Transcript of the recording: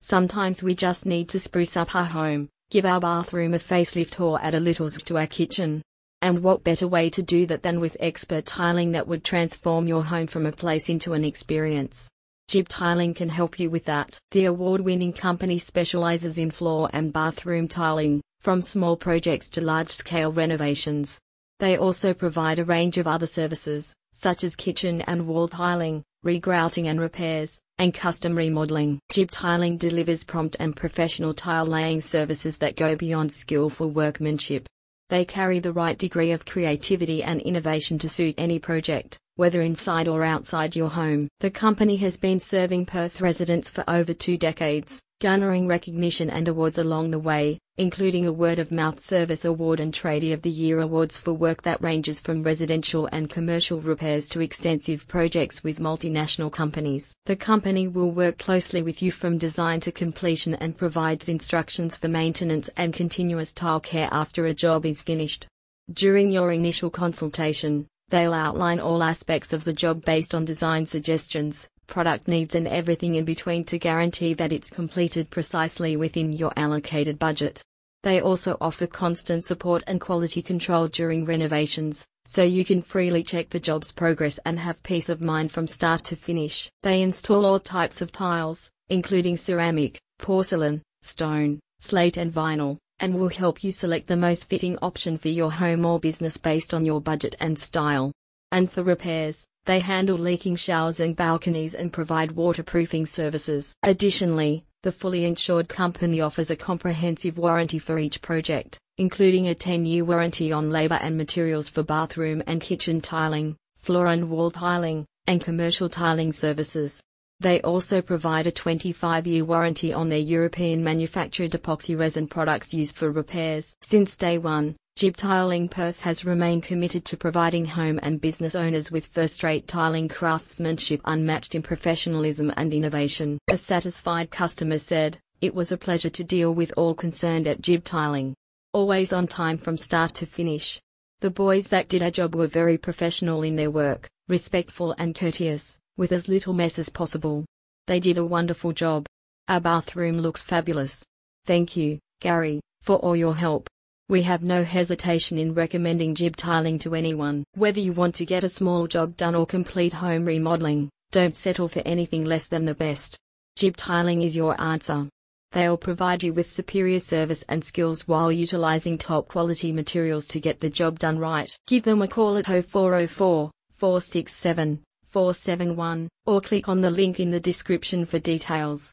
Sometimes we just need to spruce up our home, give our bathroom a facelift or add a little to our kitchen. And what better way to do that than with expert tiling that would transform your home from a place into an experience? Jib Tiling can help you with that. The award winning company specializes in floor and bathroom tiling, from small projects to large scale renovations. They also provide a range of other services, such as kitchen and wall tiling, regrouting and repairs, and custom remodeling. Jib Tiling delivers prompt and professional tile laying services that go beyond skillful workmanship. They carry the right degree of creativity and innovation to suit any project, whether inside or outside your home. The company has been serving Perth residents for over two decades, garnering recognition and awards along the way, including a Word of Mouth Service Award and Tradie of the Year awards for work that ranges from residential and commercial repairs to extensive projects with multinational companies. The company will work closely with you from design to completion and provides instructions for maintenance and continuous tile care after a job is finished. During your initial consultation, they'll outline all aspects of the job based on design suggestions, product needs and everything in between to guarantee that it's completed precisely within your allocated budget. They also offer constant support and quality control during renovations, so you can freely check the job's progress and have peace of mind from start to finish. They install all types of tiles, including ceramic, porcelain, stone, slate and vinyl, and will help you select the most fitting option for your home or business based on your budget and style. And for repairs, they handle leaking showers and balconies and provide waterproofing services. Additionally, the fully insured company offers a comprehensive warranty for each project, including a 10 year warranty on labor and materials for bathroom and kitchen tiling, floor and wall tiling, and commercial tiling services. They also provide a 25 year warranty on their European manufactured epoxy resin products used for repairs. Since day one, Jib Tiling Perth has remained committed to providing home and business owners with first-rate tiling craftsmanship unmatched in professionalism and innovation. A satisfied customer said, It was a pleasure to deal with all concerned at Jib Tiling. Always on time from start to finish. The boys that did our job were very professional in their work, respectful and courteous, with as little mess as possible. They did a wonderful job. Our bathroom looks fabulous. Thank you, Gary, for all your help. We have no hesitation in recommending jib tiling to anyone. Whether you want to get a small job done or complete home remodeling, don't settle for anything less than the best. Jib tiling is your answer. They'll provide you with superior service and skills while utilizing top quality materials to get the job done right. Give them a call at 0404 467 471 or click on the link in the description for details.